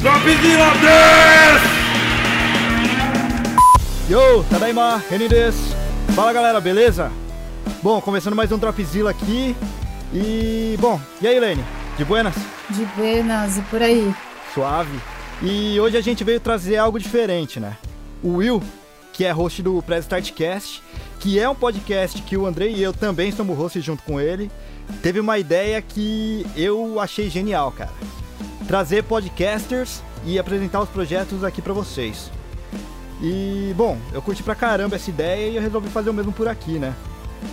Dropzilla des! Yo, Tadaima, desu. Fala galera, beleza? Bom, começando mais um Dropzilla aqui. E, bom, e aí, Lene? De buenas? De buenas e por aí. Suave. E hoje a gente veio trazer algo diferente, né? O Will, que é host do Press Startcast, que é um podcast que o Andrei e eu também somos hosts junto com ele, teve uma ideia que eu achei genial, cara. Trazer podcasters e apresentar os projetos aqui pra vocês. E, bom, eu curti pra caramba essa ideia e eu resolvi fazer o mesmo por aqui, né?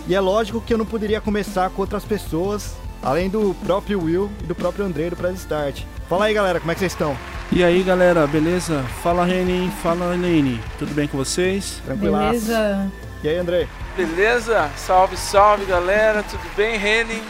E é lógico que eu não poderia começar com outras pessoas, além do próprio Will e do próprio Andrei do Press Start. Fala aí, galera, como é que vocês estão? E aí galera, beleza? Fala Renin, fala Elaine, tudo bem com vocês? Tranquilaço. Beleza? E aí, Andrei? Beleza? Salve, salve galera, tudo bem, Renin?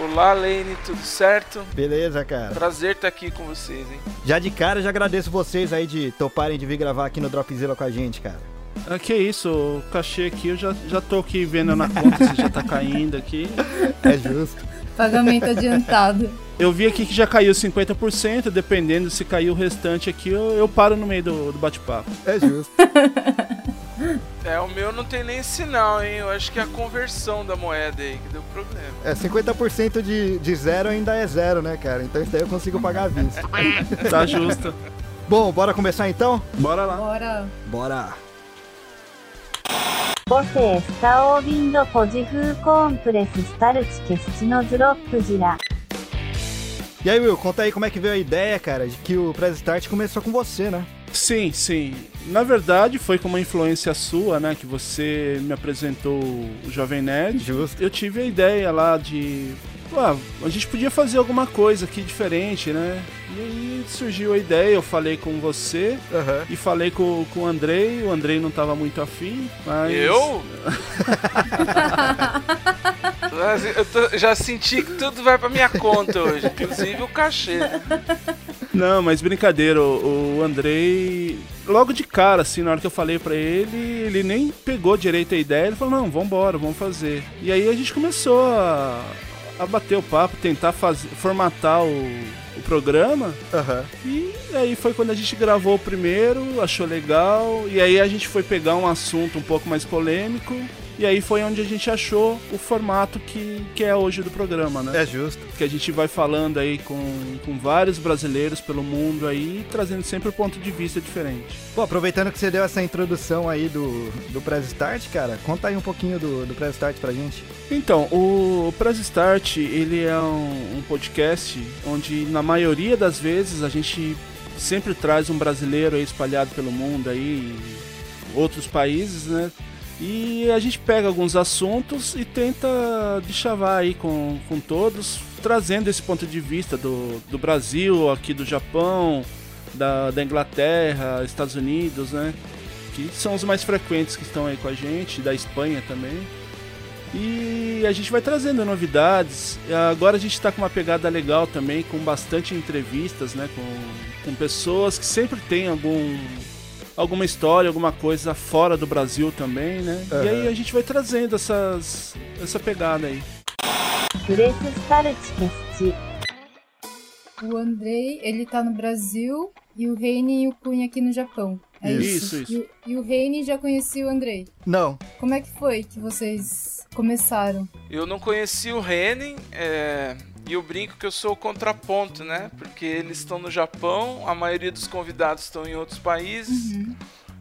Olá, Lane, tudo certo? Beleza, cara. Prazer estar aqui com vocês, hein? Já de cara, já agradeço vocês aí de toparem de vir gravar aqui no Dropzilla com a gente, cara. Ah, que isso, o cachê aqui, eu já, já tô aqui vendo na conta se já tá caindo aqui. É justo. Pagamento adiantado. Eu vi aqui que já caiu 50%, dependendo se cair o restante aqui, eu, eu paro no meio do, do bate-papo. É justo. É, o meu não tem nem sinal, hein? Eu acho que é a conversão da moeda aí que deu problema. É, 50% de, de zero ainda é zero, né, cara? Então isso daí eu consigo pagar a vista. tá justo. Bom, bora começar então? Bora lá. Bora. Bora. Você está ouvindo Podifú Compress Starch Questino Dropzilla. E aí, Will, conta aí como é que veio a ideia, cara, de que o Press Start começou com você, né? Sim, sim. Na verdade, foi com uma influência sua, né? Que você me apresentou o Jovem Nerd. Justo. Eu tive a ideia lá de. Ah, a gente podia fazer alguma coisa aqui diferente, né? E aí surgiu a ideia, eu falei com você Aham. e falei com, com o Andrei. O Andrei não tava muito afim, mas. Eu? eu tô- já senti que tudo vai pra minha conta hoje, inclusive o cachê. Não, mas brincadeira, o, o Andrei, logo de cara, assim, na hora que eu falei pra ele, ele nem pegou direito a ideia, ele falou, não, vambora, vamos fazer. E aí a gente começou a, a bater o papo, tentar fazer, formatar o, o programa, Aham. e aí foi quando a gente gravou o primeiro, achou legal, e aí a gente foi pegar um assunto um pouco mais polêmico, e aí foi onde a gente achou o formato que, que é hoje do programa, né? É justo. que a gente vai falando aí com, com vários brasileiros pelo mundo aí, trazendo sempre um ponto de vista diferente. Pô, aproveitando que você deu essa introdução aí do, do Press Start, cara, conta aí um pouquinho do, do Press Start pra gente. Então, o Press Start, ele é um, um podcast onde na maioria das vezes a gente sempre traz um brasileiro aí espalhado pelo mundo aí, outros países, né? E a gente pega alguns assuntos e tenta deschavar aí com, com todos, trazendo esse ponto de vista do, do Brasil, aqui do Japão, da, da Inglaterra, Estados Unidos, né? Que são os mais frequentes que estão aí com a gente, da Espanha também. E a gente vai trazendo novidades. Agora a gente está com uma pegada legal também, com bastante entrevistas, né? Com, com pessoas que sempre têm algum, alguma história, alguma coisa fora do Brasil também, né? Uhum. E aí a gente vai trazendo essas, essa pegada aí. O Andrei, ele tá no Brasil e o Reine e o Cunha aqui no Japão. É isso, isso. isso. E, e, o Reine já conhecia o Andrei? Não. Como é que foi que vocês começaram? Eu não conheci o Reine, é e eu brinco que eu sou o contraponto, né? Porque eles estão no Japão, a maioria dos convidados estão em outros países.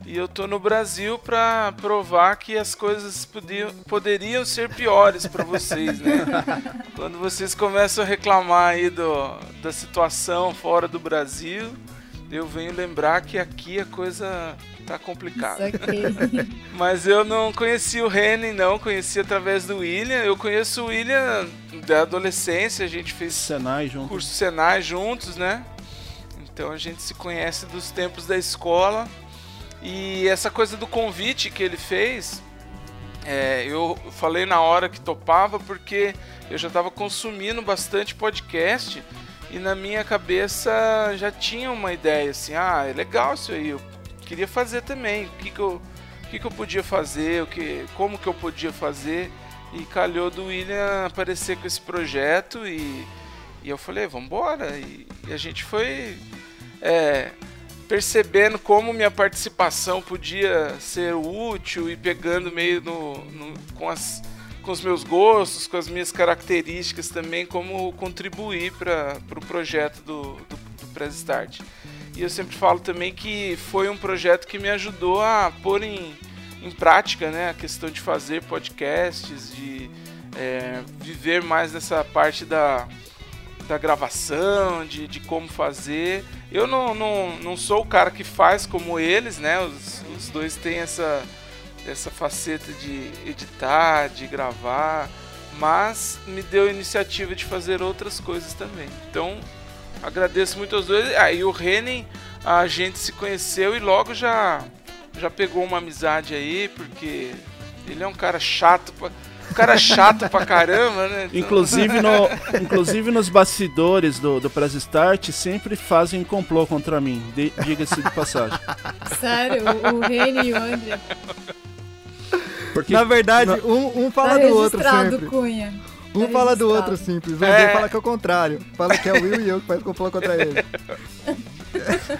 E eu tô no Brasil pra provar que as coisas podiam, poderiam ser piores pra vocês, né? Quando vocês começam a reclamar aí do, da situação fora do Brasil, eu venho lembrar que aqui a coisa tá complicada. Saquei. Mas eu não conheci o Renan, não, conheci através do William. Eu conheço o William da adolescência, a gente fez Senai junto. curso Senai juntos, né? Então a gente se conhece dos tempos da escola. E essa coisa do convite que ele fez, é, eu falei na hora que topava porque eu já estava consumindo bastante podcast e na minha cabeça já tinha uma ideia assim, ah, é legal isso aí, eu queria fazer também, o que, que, eu, o que, que eu podia fazer, o que, como que eu podia fazer? E calhou do William aparecer com esse projeto e, e eu falei, vambora, e, e a gente foi é, percebendo como minha participação podia ser útil e pegando meio no, no, com, as, com os meus gostos, com as minhas características também, como contribuir para o pro projeto do, do, do Press Start. E eu sempre falo também que foi um projeto que me ajudou a pôr em, em prática né, a questão de fazer podcasts, de é, viver mais nessa parte da, da gravação, de, de como fazer. Eu não, não, não sou o cara que faz como eles, né? Os, os dois têm essa, essa faceta de editar, de gravar, mas me deu a iniciativa de fazer outras coisas também. Então, agradeço muito aos dois. Aí ah, o Renan, a gente se conheceu e logo já já pegou uma amizade aí, porque ele é um cara chato pra o cara chato pra caramba, né? Então... Inclusive, no, inclusive nos bastidores do, do Press Start sempre fazem complô contra mim, diga-se de passagem. Sério, o, o Reni e o André. Porque, Na verdade, um, um fala tá do outro sempre. Cunha. Um fala do outro simples, o André é. fala que é o contrário. Fala que é o Will e eu que faz complô contra ele.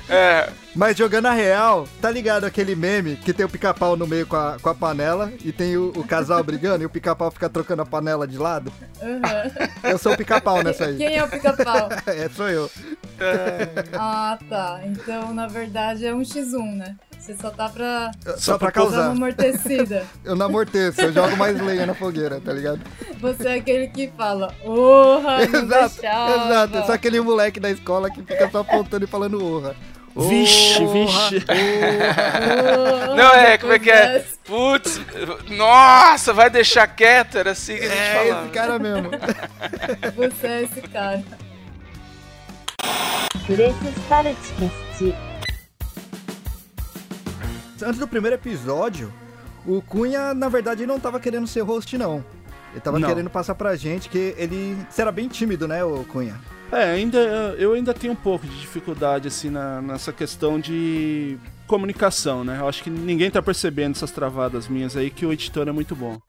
É. Mas jogando a real, tá ligado aquele meme que tem o pica-pau no meio com a, com a panela e tem o, o casal brigando e o pica-pau fica trocando a panela de lado? Uhum. Eu sou o pica-pau nessa aí. Quem é o pica-pau? é, sou eu. Ah, tá. Então, na verdade, é um x1, né? Você só tá pra. Só, pra causar. Uma amortecida. eu não amorteço, eu jogo mais lenha na fogueira, tá ligado? Você é aquele que fala, orra, exato, deixava. Exato, eu sou aquele moleque da escola que fica só apontando e falando orra. Vixe, vixe. não, é, como é que é? Putz, nossa, vai deixar quieto, era assim que a gente é falava. É esse cara mesmo. Você é esse cara. Antes do primeiro episódio, o Cunha, na verdade, não tava querendo ser host, não. Ele tava não. querendo passar pra gente que ele... Você era bem tímido, né, o Cunha? É, ainda, eu ainda tenho um pouco de dificuldade, assim, na, nessa questão de comunicação, né? Eu acho que ninguém tá percebendo essas travadas minhas aí, que o editor é muito bom.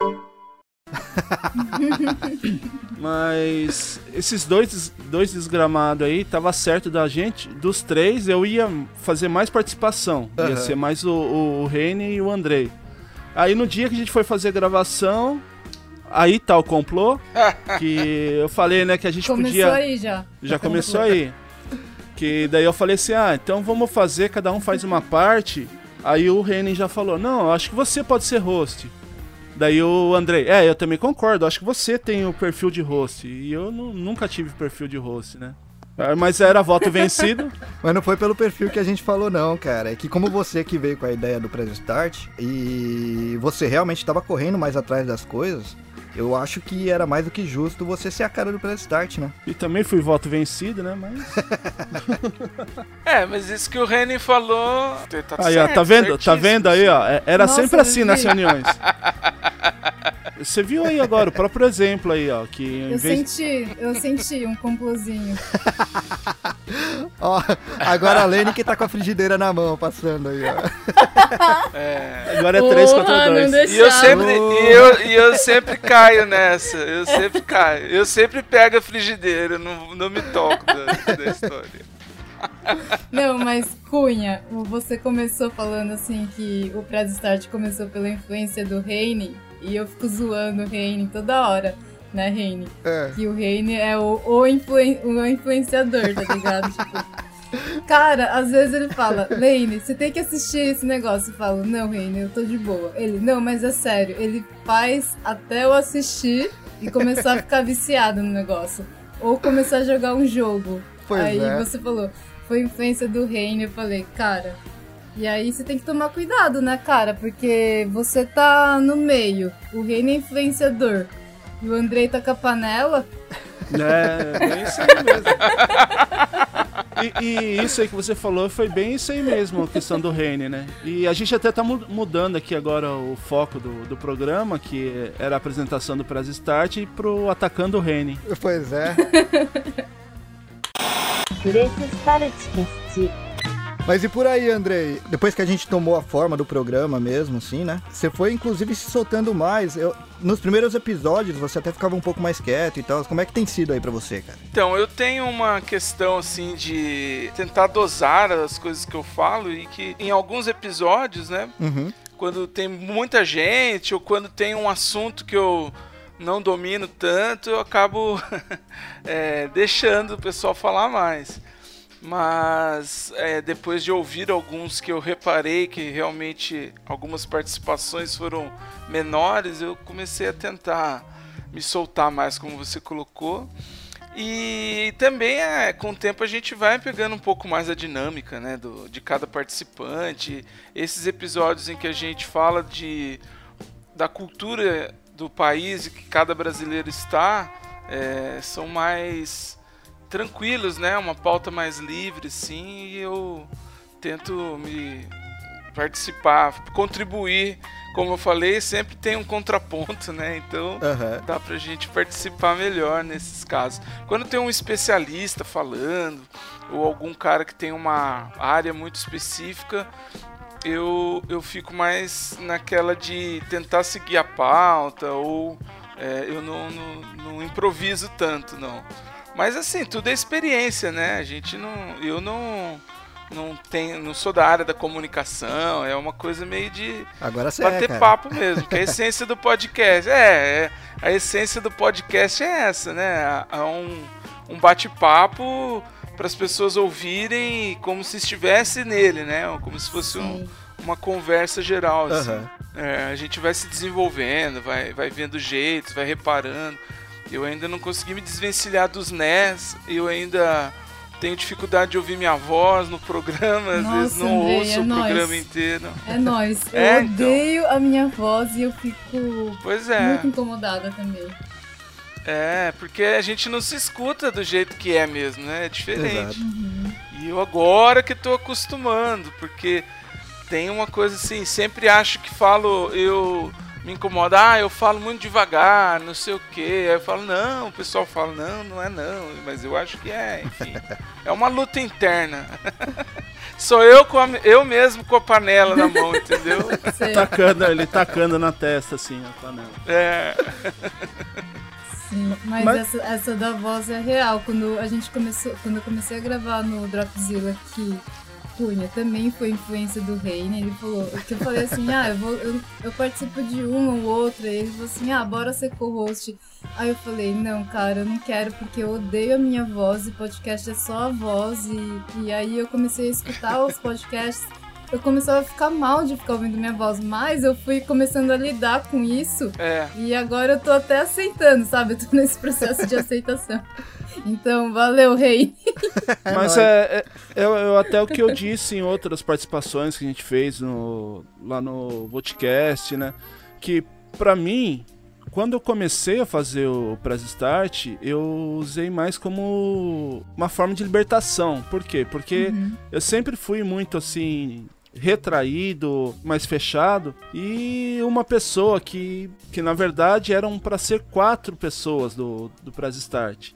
Mas esses dois, dois desgramados aí, tava certo da gente. Dos três, eu ia fazer mais participação. Uhum. Ia ser mais o, o, o Reine e o Andrei. Aí no dia que a gente foi fazer a gravação, aí tá o complô. que eu falei, né, que a gente começou podia. Começou aí já. Já começou aí. Que daí eu falei assim: ah, então vamos fazer, cada um faz uma parte. Aí o Renan já falou: não, acho que você pode ser host. Daí o Andrei, é, eu também concordo, acho que você tem o perfil de host. E eu nunca tive perfil de host, né? Ah, mas era voto vencido. Mas não foi pelo perfil que a gente falou, não, cara. É que como você que veio com a ideia do Press Start e você realmente estava correndo mais atrás das coisas, eu acho que era mais do que justo você ser a cara do Press Start, né? E também fui voto vencido, né? Mas. é, mas isso que o Renan falou. Tá aí, ó, tá vendo? Tá vendo aí, ó? É, era Nossa, sempre assim nas reuniões. Você viu aí agora o próprio exemplo aí, ó. Que eu vez... senti, eu senti um complozinho. ó, agora a Lene que tá com a frigideira na mão, passando aí, ó. É. Agora é 3 contra 2. E eu sempre, e eu, e eu sempre caio nessa. Eu sempre caio. Eu sempre pego a frigideira, não, não me toco da, da história. Não, mas Cunha, você começou falando assim que o Press Start começou pela influência do Reine. E eu fico zoando o Reine toda hora, né, Reine? É. Que o Reine é o, o, influen o influenciador, tá ligado? tipo, cara, às vezes ele fala, Reine, você tem que assistir esse negócio. Eu falo, não, Reine, eu tô de boa. Ele, não, mas é sério, ele faz até eu assistir e começar a ficar viciado no negócio. Ou começar a jogar um jogo. Pois Aí é. você falou, foi influência do Reine. Eu falei, cara, e aí você tem que tomar cuidado, né, cara? Porque você tá no meio. O reino é influenciador. E o Andrei tá com a panela. É, bem isso aí mesmo. E, e, isso aí que você falou foi bem isso aí mesmo, a questão do Reine, né? E a gente até tá mudando aqui agora o foco do, do programa, que era a apresentação do Press Start, pro Atacando o Reine. Pois é. Mas e por aí, Andrei? Depois que a gente tomou a forma do programa mesmo, assim, né? Você foi, inclusive, se soltando mais. Eu, nos primeiros episódios, você até ficava um pouco mais quieto e tal. Como é que tem sido aí pra você, cara? Então, eu tenho uma questão, assim, de tentar dosar as coisas que eu falo e que em alguns episódios, né? Uhum. Quando tem muita gente ou quando tem um assunto que eu não domino tanto, eu acabo é, deixando o pessoal falar mais. Mas é, depois de ouvir alguns que eu reparei que realmente algumas participações foram menores, eu comecei a tentar me soltar mais, como você colocou. E também é, com o tempo a gente vai pegando um pouco mais a dinâmica né, do, de cada participante. Esses episódios em que a gente fala de, da cultura do país que cada brasileiro está é, são mais tranquilos, né? Uma pauta mais livre, sim, e eu tento me participar, contribuir. Como eu falei, sempre tem um contraponto, né? Então Uhum. dá pra gente participar melhor nesses casos. Quando tem um especialista falando, ou algum cara que tem uma área muito específica, eu, eu fico mais naquela de tentar seguir a pauta, ou é, eu não, não, não improviso tanto, não. Mas assim, tudo é experiência, né? A gente não. Eu não. Não, tenho, não sou da área da comunicação, é uma coisa meio de Agora você é, bater cara. papo mesmo, que a essência do podcast. É, é, a essência do podcast é essa, né? É um, um bate-papo para as pessoas ouvirem como se estivesse nele, né? Como se fosse um- uma conversa geral. Assim. Aham. É, a gente vai se desenvolvendo, vai, vai vendo jeitos, vai reparando. Eu ainda não consegui me desvencilhar dos NES, eu ainda tenho dificuldade de ouvir minha voz no programa, às Nossa, vezes não Andrei, ouço é o nóis. programa inteiro. É nóis. Eu É, então. odeio a minha voz e eu fico Pois é. muito incomodada também. É, porque a gente não se escuta do jeito que é mesmo, né? É diferente. Exato. E eu agora que tô acostumando, porque tem uma coisa assim, sempre acho que falo, eu me incomoda, ah, eu falo muito devagar, não sei o que. Aí eu falo, não, o pessoal fala, não, não é não, mas eu acho que é, enfim. é uma luta interna. Sou eu, com a, eu mesmo com a panela na mão, entendeu? Sei, Tacando, ele tacando na testa, assim, a panela. É. sim. Mas, Mas- Essa, essa da voz é real. Quando a gente começou, quando eu comecei a gravar no Dropzilla, que Cunha também foi influência do Reine, ele falou, que eu falei assim, ah, eu, vou, eu, eu participo de um ou outro, aí ele falou assim, ah, bora ser co-host. Aí eu falei, não, cara, eu não quero porque eu odeio a minha voz e podcast é só a voz. E, e aí eu comecei a escutar os podcasts. Eu começava a ficar mal de ficar ouvindo minha voz, mas eu fui começando a lidar com isso É. e agora eu tô até aceitando, sabe? Eu tô nesse processo de aceitação. Então, valeu, rei. É Mas é, é, é- é até o que eu disse em outras participações que a gente fez no, lá no Vodcast, né? Que pra mim, quando eu comecei a fazer o Press Start, eu usei mais como uma forma de libertação. Por quê? Porque eu sempre fui muito assim retraído, mais fechado e uma pessoa que, que na verdade eram para ser quatro pessoas do, do Press Start.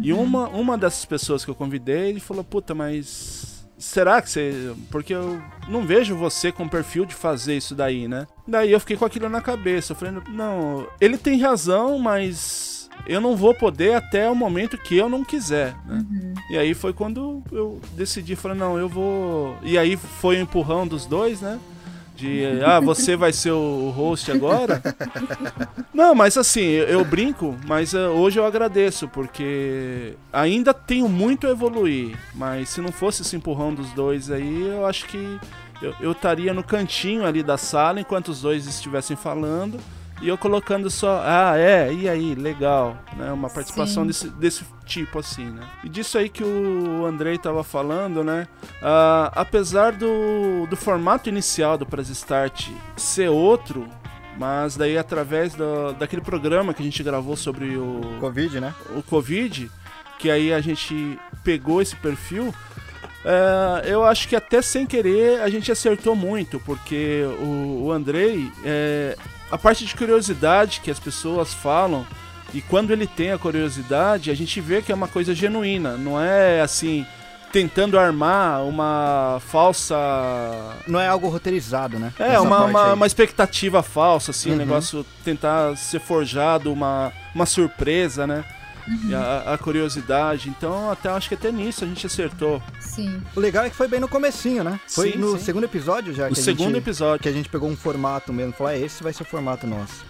E uma, uma dessas pessoas que eu convidei, ele falou, puta, mas será que você. Porque eu não vejo você com perfil de fazer isso daí, né? Daí eu fiquei com aquilo na cabeça. Eu falei, não, ele tem razão, mas eu não vou poder até o momento que eu não quiser, né? E aí foi quando eu decidi, falei, não, eu vou. E aí foi o empurrão dos dois, né? De, ah, você vai ser o host agora? Não, mas assim, eu, brinco, mas eh, hoje eu agradeço, porque ainda tenho muito a evoluir. Mas se não fosse esse empurrão dos dois aí, eu acho que eu estaria no cantinho ali da sala enquanto os dois estivessem falando. E eu colocando só, ah, é, e aí, legal, né? Uma participação Sim. desse, desse tipo assim, né? E disso aí que o Andrei tava falando, né? Ah, apesar do, do formato inicial do Press Start ser outro, mas daí através do, daquele programa que a gente gravou sobre o, Covid, né? o Covid, que aí a gente pegou esse perfil, é, eu acho que até sem querer a gente acertou muito, porque o, o Andrei, é, a parte de curiosidade que as pessoas falam, e quando ele tem a curiosidade, a gente vê que é uma coisa genuína, não é assim, tentando armar uma falsa. Não é algo roteirizado, né? É, Essa uma, uma, uma expectativa falsa, assim, um Uhum. negócio tentar ser forjado, uma, uma surpresa, né? E a, a curiosidade. Então, até acho que até nisso a gente acertou. Sim. O legal é que foi bem no comecinho, né? Foi Sim, no sim. segundo episódio já No que a segundo gente, episódio. que a gente pegou um formato mesmo. Falou, ah, esse vai ser o formato nosso.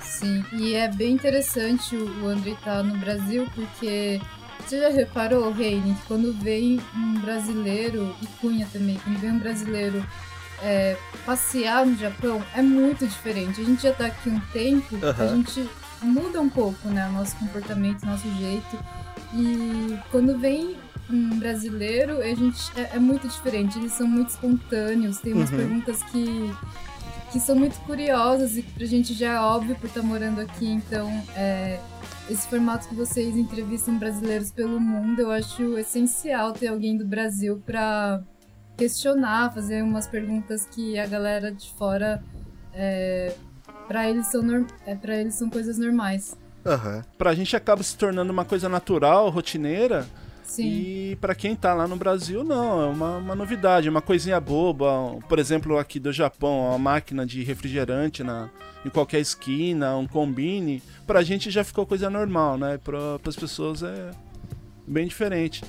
Sim, e é bem interessante o o André estar no Brasil, porque você já reparou, Reine, que quando vem um brasileiro, e Cunha também, quando vem um brasileiro é, passear no Japão, é muito diferente. A gente já tá aqui um tempo, a Aham. gente muda um pouco, né, o nosso comportamento, o nosso jeito. E quando vem um brasileiro, a gente é, é muito diferente. Eles são muito espontâneos, tem umas Uhum. perguntas que que são muito curiosas e que pra gente já é óbvio por estar morando aqui. Então, é, esse formato que vocês entrevistam brasileiros pelo mundo, eu acho essencial ter alguém do Brasil pra questionar, fazer umas perguntas que a galera de fora, é, para eles são norm- é, para eles são coisas normais. Aham. Pra gente acaba se tornando uma coisa natural, rotineira. Sim. E pra quem tá lá no Brasil, não, é uma, uma novidade, uma coisinha boba. Por exemplo, aqui do Japão, uma máquina de refrigerante na, em qualquer esquina, um combine. Pra gente já ficou coisa normal, né? Pra, pras pessoas é bem diferente.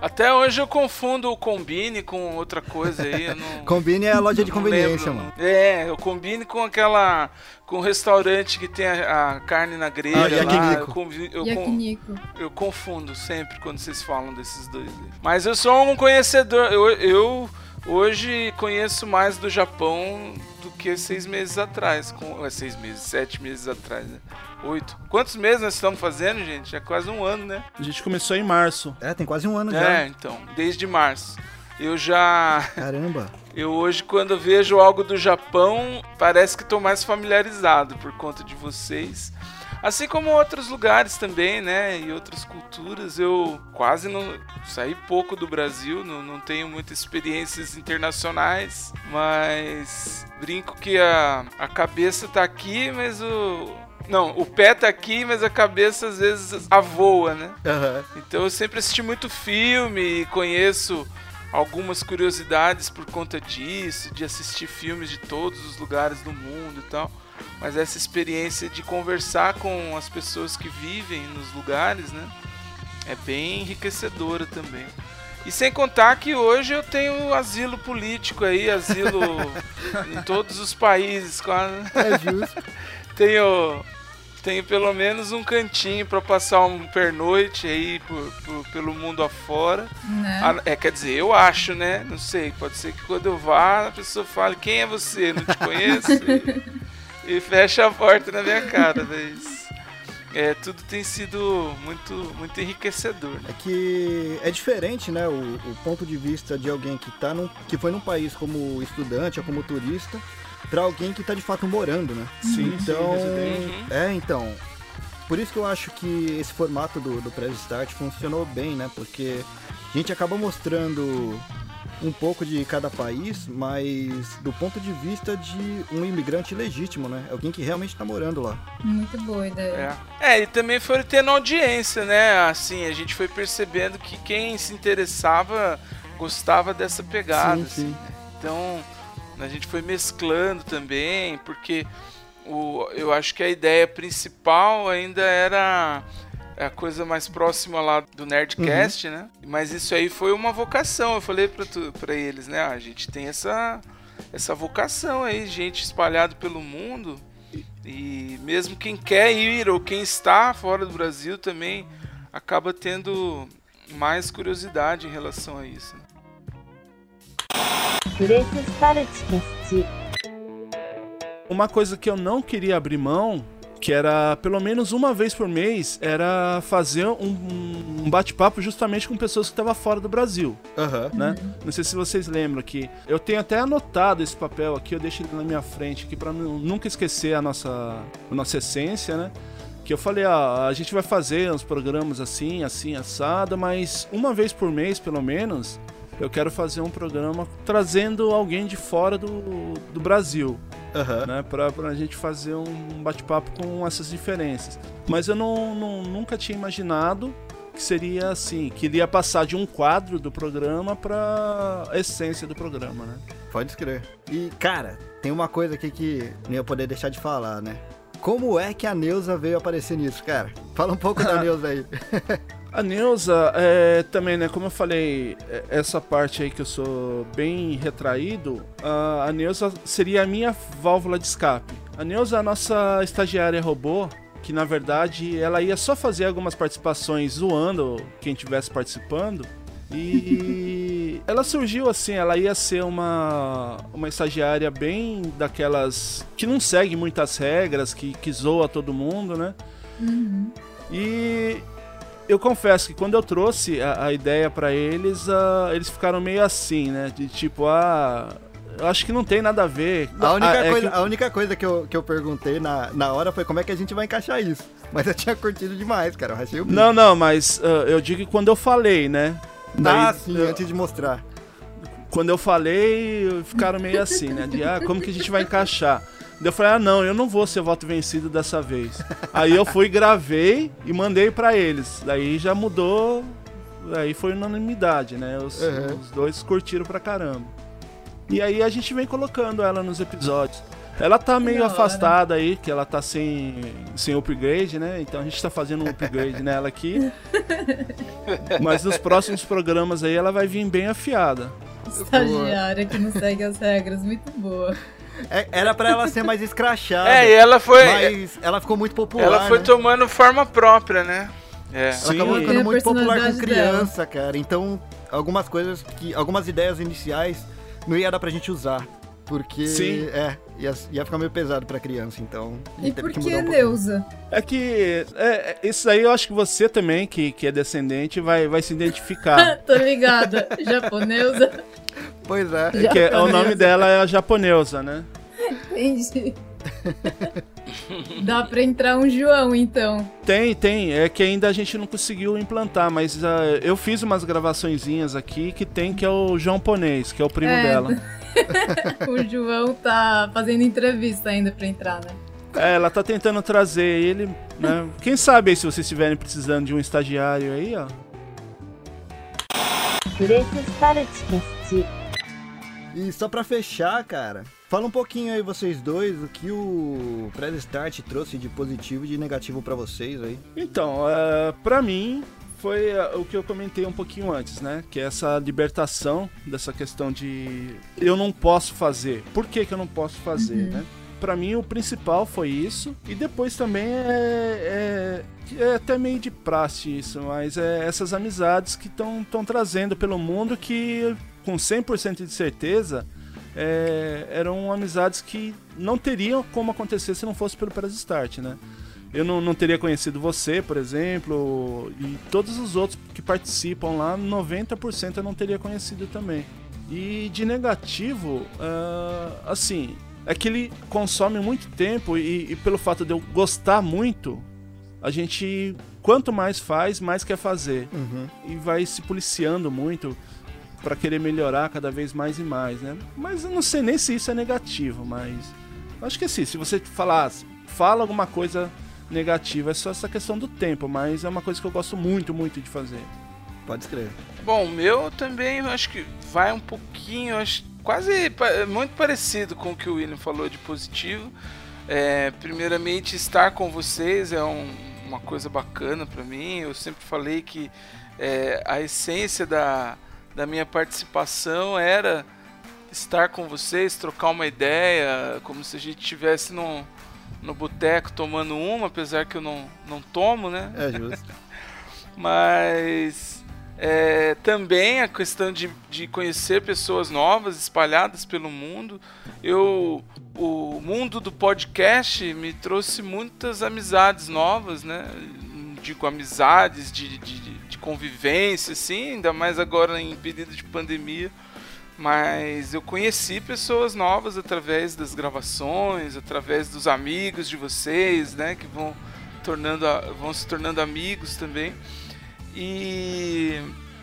Até hoje eu confundo o Combine com outra coisa aí. Não, Combine é a loja de conveniência, lembro. mano. É, eu Combine com aquela. com o restaurante que tem a, a carne na grelha. Ah, lá, eu, eu, Yakiniku. eu confundo sempre quando vocês falam desses dois. aí. Mas eu sou um conhecedor. Eu, eu hoje conheço mais do Japão do que seis meses atrás. Com, é, seis meses, sete meses atrás, né? Oito. Quantos meses nós estamos fazendo, gente? É quase um ano, né? A gente começou em março. É, tem quase um ano É, já. então, desde março. Eu já. Caramba. Eu hoje, quando vejo algo do Japão, parece que estou mais familiarizado por conta de vocês. Assim como outros lugares também, né? E outras culturas. Eu quase não saí pouco do Brasil, não, não tenho muitas experiências internacionais, mas brinco que a, a cabeça tá aqui, mas o. Não, o pé tá aqui, mas a cabeça às vezes avoa, né? Aham. Então eu sempre assisti muito filme e conheço algumas curiosidades por conta disso, de assistir filmes de todos os lugares do mundo e tal. Mas essa experiência de conversar com as pessoas que vivem nos lugares, né? É bem enriquecedora também. E sem contar que hoje eu tenho asilo político aí, asilo em todos os países, quase. É justo. Tenho, tenho pelo menos um cantinho pra passar um pernoite aí por- por- pelo mundo afora. Né? Ah, é, quer dizer, eu acho, né? Não sei, pode ser que quando eu vá a pessoa fale quem é você, não te conheço. E, fecha a porta na minha cara, mas é, tudo tem sido muito, muito enriquecedor. Né? É que é diferente, né? O, o ponto de vista de alguém que tá num, que foi num país como estudante ou como turista, pra alguém que tá de fato morando, né? Sim, Então, sim, residente. Uhum. é, então. Por isso que eu acho que esse formato do, do Press Start funcionou bem, né? Porque a gente acaba mostrando um pouco de cada país, mas do ponto de vista de um imigrante legítimo, né? Alguém que realmente tá morando lá. Muito boa ideia. É. é, e também foi tendo audiência, né? Assim, a gente foi percebendo que quem se interessava gostava dessa pegada. Sim, assim, sim. né? Então, a gente foi mesclando também, porque o, eu acho que a ideia principal ainda era é a coisa mais próxima lá do Nerdcast, uhum. né? Mas isso aí foi uma vocação. Eu falei pra, tu, pra eles, né? Ah, a gente tem essa, essa vocação aí, gente espalhada pelo mundo. E mesmo quem quer ir ou quem está fora do Brasil também acaba tendo mais curiosidade em relação a isso. Né? Uma coisa que eu não queria abrir mão que era pelo menos uma vez por mês, era fazer um, um bate-papo justamente com pessoas que estavam fora do Brasil, Aham. né? Não sei se vocês lembram que eu tenho até anotado esse papel aqui, eu deixo ele na minha frente aqui para nunca esquecer a nossa, a nossa essência, né? Que eu falei, ah, a gente vai fazer uns programas assim, assim, assado, mas uma vez por mês, pelo menos, eu quero fazer um programa trazendo alguém de fora do, do Brasil Aham. né, pra, pra gente fazer um bate-papo com essas diferenças. Mas eu não, não- nunca tinha imaginado que seria assim, que iria passar de um quadro do programa pra essência do programa, né? Pode escrever. E, cara, tem uma coisa aqui que nem eu poder deixar de falar, né? Como é que a Neuza veio aparecer nisso, cara? Fala um pouco da Neuza aí. A Neuza, é, também, né, como eu falei, é, essa parte aí que eu sou bem retraído, a, a Neuza seria a minha válvula de escape. A Neuza é a nossa estagiária robô, que na verdade ela ia só fazer algumas participações zoando quem estivesse participando. E ela surgiu assim, ela ia ser uma, uma estagiária bem daquelas que não segue muitas regras, que, que zoa todo mundo, né? Uhum. E eu confesso que quando eu trouxe a, a ideia para eles, uh, eles ficaram meio assim, né? De tipo, ah, eu acho que não tem nada a ver. A única, Ah, é coisa, que- a única coisa que eu, que eu perguntei na, na hora foi como é que a gente vai encaixar isso. Mas eu tinha curtido demais, cara. Eu achei o bico. Não, não, mas ah, eu digo que quando eu falei, né? Ah, Daí, sim, eu- antes de mostrar. quando eu falei, ficaram meio assim, né? De, ah, como que a gente vai encaixar? Daí eu falei, ah, não, eu não vou ser voto vencido dessa vez. Aí eu fui, gravei e mandei pra eles. Daí já mudou, aí foi unanimidade, né? Os, Uhum. os dois curtiram pra caramba. E aí a gente vem colocando ela nos episódios. Ela tá meio afastada aí, que ela tá sem, sem upgrade, né? Então a gente tá fazendo um upgrade nela aqui. Mas nos próximos programas aí ela vai vir bem afiada. Estagiária que não segue as regras, muito boa. É, era pra ela ser mais escrachada. É, e ela foi. Mas ela ficou muito popular. ela foi né? tomando forma própria, né? É. Ela Sim. acabou ficando muito popular com criança, cara. Então, algumas coisas que. Algumas ideias iniciais não ia dar pra gente usar. Porque. Sim. É, ia, ia ficar meio pesado pra criança, então. E por que que um. Neuza? É que é, é, isso aí eu acho que você também, que, que é descendente, vai, vai se identificar. Tô ligada. Japoneusa. Pois é. Já- que é- o nome dela é a japonesa, né? Entendi. Dá pra entrar um João, então. Tem, tem. É que ainda a gente não conseguiu implantar, mas ah, eu fiz umas gravaçõezinhas aqui que tem que é o japonês, que é o primo É. dela. O João tá fazendo entrevista ainda pra entrar, né? É, ela tá tentando trazer ele, né? Quem sabe aí se vocês estiverem precisando de um estagiário aí, ó. E só pra fechar, cara, fala um pouquinho aí vocês dois o que o Press Start trouxe de positivo e de negativo pra vocês aí. Então, é, pra mim, foi é, o que eu comentei um pouquinho antes, né? Que é essa libertação dessa questão de eu não posso fazer. Por que, que eu não posso fazer, né? Pra mim, o principal foi isso. E depois também é, é, é até meio de praxe isso, mas é essas amizades que estão trazendo pelo mundo que, com 100% de certeza, é, eram amizades que não teriam como acontecer se não fosse pelo Press Start, né? Eu não, não teria conhecido você, por exemplo, e todos os outros que participam lá, 90% eu não teria conhecido também. E de negativo, ah, assim, é que ele consome muito tempo e, e pelo fato de eu gostar muito, a gente, quanto mais faz, mais quer fazer. Uhum. E vai se policiando muito para querer melhorar cada vez mais e mais, né? Mas eu não sei nem se isso é negativo, mas acho que assim, se você falar, fala alguma coisa negativa, é só essa questão do tempo, mas é uma coisa que eu gosto muito, muito de fazer. Pode escrever. Bom, meu também acho que vai um pouquinho, acho quase pa- muito parecido com o que o William falou de positivo. É, primeiramente, estar com vocês é um- uma coisa bacana pra mim. Eu sempre falei que é, a essência da, da minha participação era estar com vocês, trocar uma ideia, como se a gente estivesse no, no boteco tomando uma, apesar que eu não, não tomo, né? É justo. Mas é, também a questão de, de conhecer pessoas novas espalhadas pelo mundo. Eu, o mundo do podcast me trouxe muitas amizades novas, né? Digo amizades de, de, de convivência, assim, ainda mais agora em período de pandemia. Mas eu conheci pessoas novas através das gravações, através dos amigos de vocês, né? Que vão, tornando, vão se tornando amigos também. E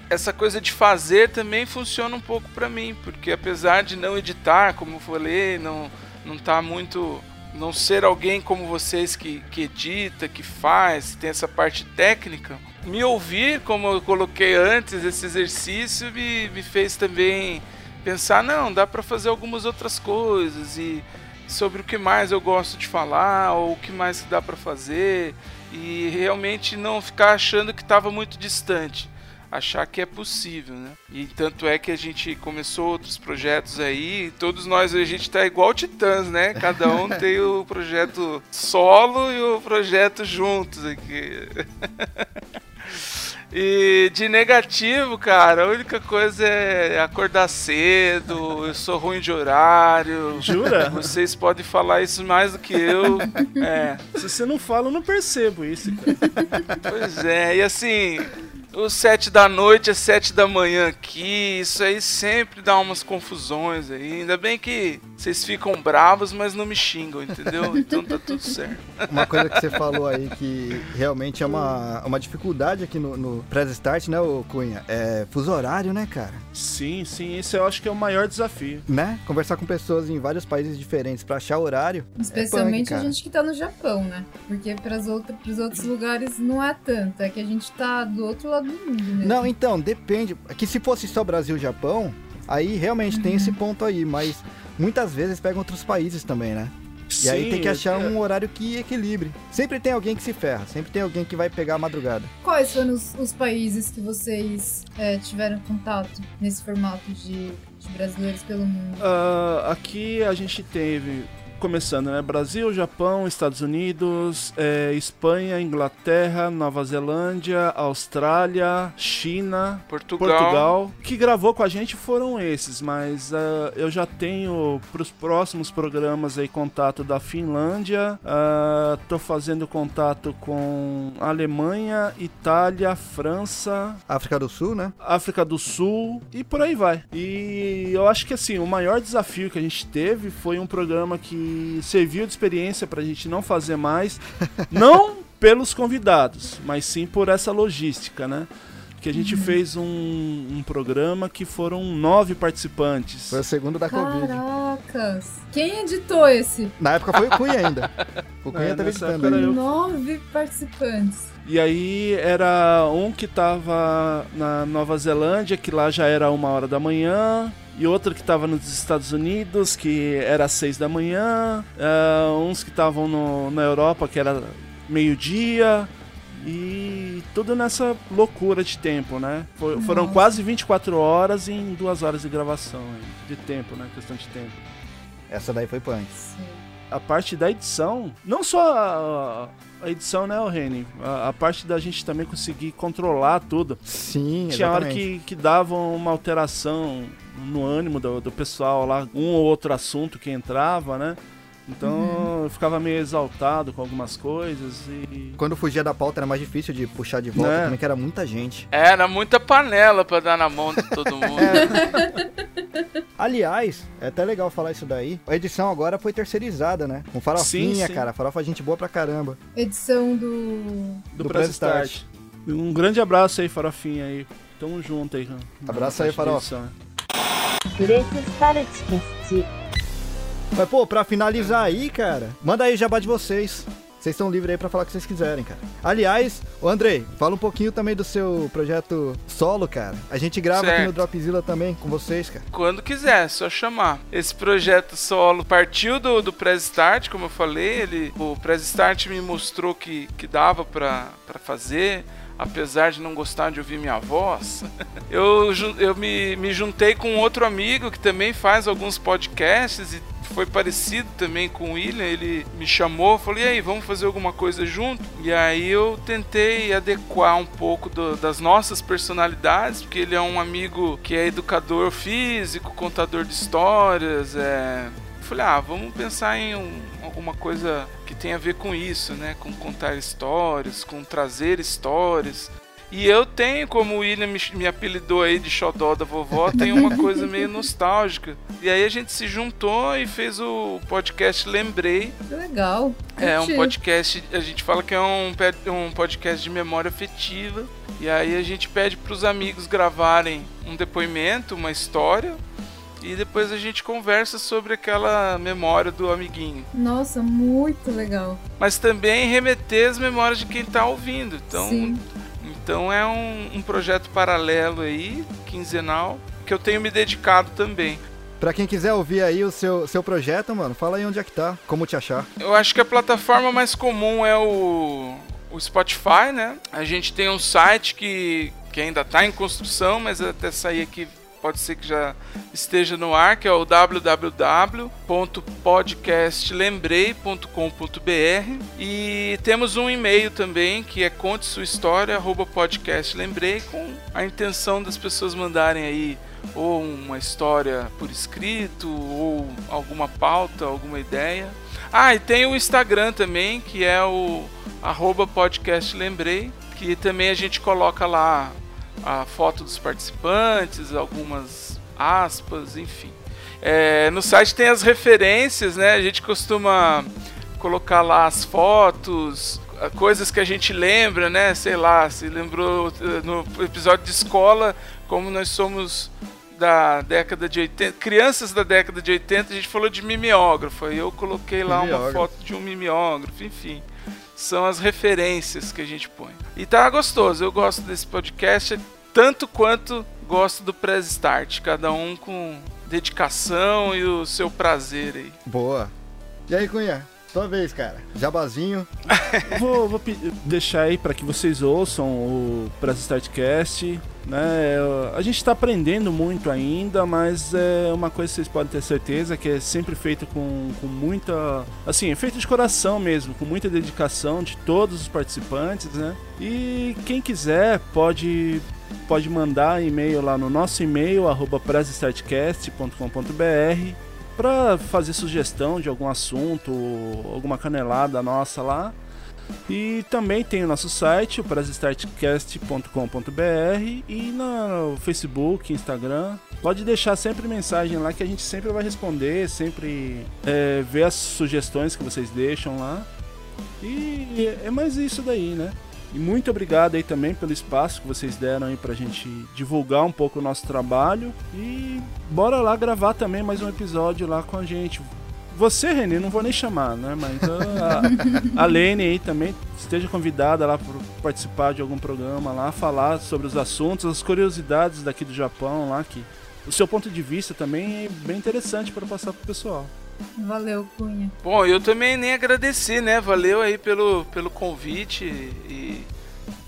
essa coisa de fazer também funciona um pouco pra mim, porque apesar de não editar, como eu falei, não não tá muito não ser alguém como vocês que, que edita, que faz, tem essa parte técnica, me ouvir, como eu coloquei antes, esse exercício me, me fez também pensar, não, dá para fazer algumas outras coisas e sobre o que mais eu gosto de falar ou o que mais dá para fazer e realmente não ficar achando que estava muito distante achar que é possível, né? E tanto é que a gente começou outros projetos aí, todos nós a gente tá igual Titãs, né? Cada um tem o projeto solo e o projeto juntos aqui. E de negativo, cara, a única coisa é acordar cedo, eu sou ruim de horário. Jura? Vocês podem falar isso mais do que eu. É. Se você não fala, eu não percebo isso, cara. Pois é, e assim, os sete da noite às sete da manhã aqui, isso aí sempre dá umas confusões aí. Ainda bem que vocês ficam bravos, mas não me xingam, entendeu? Então tá tudo certo. Uma coisa que você falou aí que realmente é uma, uma dificuldade aqui no, no Press Start, né, ô Cunha? É fuso horário, né, cara? Sim, sim, esse eu acho que é o maior desafio. Né? Conversar com pessoas em vários países diferentes pra achar horário. Especialmente é punk, a gente que tá no Japão, né? Porque pras outra, pros outros lugares não é tanto. É que a gente tá do outro lado do mundo mesmo. Não, então, depende. É Que se fosse só Brasil e Japão, aí realmente tem esse ponto aí, mas muitas vezes pegam outros países também, né? E aí tem que achar é- um horário que equilibre. Sempre tem alguém que se ferra, sempre tem alguém que vai pegar a madrugada. Quais foram os, os países que vocês é, tiveram contato nesse formato de, de brasileiros pelo mundo? Ah, aqui a gente teve, começando, né? Brasil, Japão, Estados Unidos, eh, Espanha, Inglaterra, Nova Zelândia, Austrália, China, Portugal. Portugal. Que gravou com a gente foram esses, mas ah, eu já tenho pros próximos programas aí contato da Finlândia, ah, tô fazendo contato com Alemanha, Itália, França, África do Sul, né? África do Sul e por aí vai. E eu acho que assim, o maior desafio que a gente teve foi um programa que serviu de experiência pra gente não fazer mais, não pelos convidados, mas sim por essa logística, né? Que a gente fez um, um programa que foram nove participantes. Foi o segundo da Covid. Caracas! Quem editou esse? Na época foi o Cunha ainda. O Cunha É, tava editando ainda. eu. Nove participantes. E aí era um que tava na Nova Zelândia, que lá já era uma hora da manhã. E outro que tava nos Estados Unidos, que era às seis da manhã. ah, uns que estavam na Europa, que era meio-dia. E tudo nessa loucura de tempo, né? Foi- foram quase 24 horas em duas horas de gravação, de tempo, né? Questão de tempo. Essa daí foi punk. Sim. a parte da edição, não só a, a edição, né, o Reni? A, a parte da gente também conseguir controlar tudo. Sim, Tinha hora exatamente. que, que davam uma alteração no ânimo do, do pessoal lá, um ou outro assunto que entrava, né? Então eu ficava meio exaltado com algumas coisas e. Quando fugia da pauta era mais difícil de puxar de volta, né? também que era muita gente. É, era muita panela para dar na mão de todo mundo. é. Aliás, é até legal falar isso daí. A edição agora foi terceirizada, né? Com farofinha, sim, sim. cara. Farofa gente boa pra caramba. Edição do. Do, do Press Start. Start. Um grande abraço aí, farofinha aí. Tamo junto aí. Né? Abraço aí, farofa. Direitos. Mas, pô, pra finalizar aí, cara, manda aí o jabá de vocês. Vocês estão livres aí pra falar o que vocês quiserem, cara. Aliás, ô Andrei, fala um pouquinho também do seu projeto solo, cara. A gente grava aqui no Certo. Dropzilla também com vocês, cara. Quando quiser, é só chamar. Esse projeto solo partiu do, do Press Start, como eu falei. Ele, o Press Start me mostrou que, que dava pra, pra fazer. Apesar de não gostar de ouvir minha voz, eu, eu me, me juntei com outro amigo que também faz alguns podcasts e foi parecido também com o William. Ele me chamou, falou: e aí, vamos fazer alguma coisa junto? E aí eu tentei adequar um pouco do- das nossas personalidades, porque ele é um amigo que é educador físico, contador de histórias. É... Falei, ah, vamos pensar em um- alguma coisa que tenha a ver com isso, né? Com contar histórias, com trazer histórias. E eu tenho, como o William me, apelidou aí de xodó da vovó, tem uma coisa meio nostálgica. E aí a gente se juntou e fez o podcast Lembrei. Legal. É um podcast, a gente fala que é um, um podcast de memória afetiva. E aí a gente pede para os amigos gravarem um depoimento, uma história. e depois a gente conversa sobre aquela memória do amiguinho. Nossa, muito legal. Mas também remeter as memórias de quem está ouvindo. Então, Sim. Então é um, um projeto paralelo aí, quinzenal, que eu tenho me dedicado também. Pra quem quiser ouvir aí o seu, seu projeto, mano, fala aí onde é que tá, como te achar. Eu acho que a plataforma mais comum é o, o Spotify, né? A gente tem um site que, que ainda está em construção, mas até sair aqui pode ser que já esteja no ar, que é o www.podcastlembrei.com.br e temos um e-mail também que é conte sua história @podcastlembrei com a intenção das pessoas mandarem aí ou uma história por escrito ou alguma pauta, alguma ideia. Ah, e tem o Instagram também, que é o arroba podcast lembrei, que também a gente coloca lá a foto dos participantes, algumas aspas, enfim. É, no site tem as referências, né? A gente costuma colocar lá as fotos, coisas que a gente lembra, né? Sei lá, se lembrou eh, no episódio de escola, como nós somos da década de 80, crianças da década de 80, a gente falou de mimeógrafo. Aí eu coloquei lá uma foto de um mimeógrafo, enfim. São as referências que a gente põe. E tá gostoso, eu gosto desse podcast tanto quanto gosto do Press Start, cada um com dedicação e o seu prazer aí. Boa. E aí, Cunha? Tua vez, cara. Jabazinho. vou, vou deixar aí para que vocês ouçam o Press Startcast. Né? A gente está aprendendo muito ainda, mas é uma coisa que vocês podem ter certeza que é sempre feito com, com muita. Assim, é feito de coração mesmo, com muita dedicação de todos os participantes, né? E quem quiser pode, pode mandar e-mail lá no nosso e-mail, arroba para fazer sugestão de algum assunto, alguma canelada nossa lá. E também tem o nosso site, o pressstartcast.com.br e no Facebook, Instagram. Pode deixar sempre mensagem lá que a gente sempre vai responder, sempre é, ver as sugestões que vocês deixam lá. E é mais isso daí, né? E muito obrigado aí também pelo espaço que vocês deram aí pra gente divulgar um pouco o nosso trabalho. E bora lá gravar também mais um episódio lá com a gente. Você, Renê, não vou nem chamar, né? Mas a, a Lene aí também esteja convidada lá para participar de algum programa lá, falar sobre os assuntos, as curiosidades daqui do Japão lá, que o seu ponto de vista também é bem interessante para passar pro pessoal. Valeu, Cunha. Bom, eu também nem agradeci, né? Valeu aí pelo, pelo convite e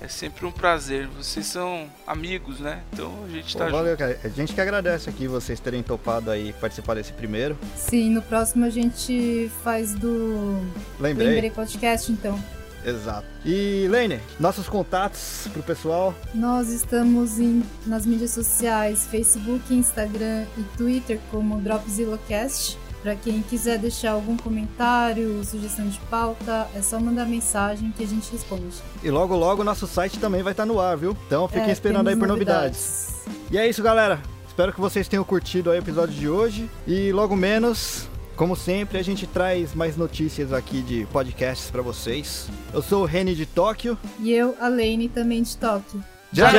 é sempre um prazer. Vocês são amigos, né? Então a gente Pô, tá junto. valeu, cara. A gente que agradece aqui vocês terem topado aí participar desse primeiro. Sim, no próximo a gente faz do Lembrei. Lembrei Podcast, então. Exato. E, Lene, nossos contatos pro pessoal. Nós estamos em, nas mídias sociais, Facebook, Instagram e Twitter como DropZillocast. Para quem quiser deixar algum comentário, sugestão de pauta, é só mandar mensagem que a gente responde. E logo, logo nosso site também vai estar no ar, viu? Então fiquem É, esperando aí por novidades. E é isso, galera. Espero que vocês tenham curtido o episódio de hoje. E logo menos, como sempre, a gente traz mais notícias aqui de podcasts pra vocês. Eu sou o Reni de Tóquio. E eu, a Lane, também de Tóquio. Já!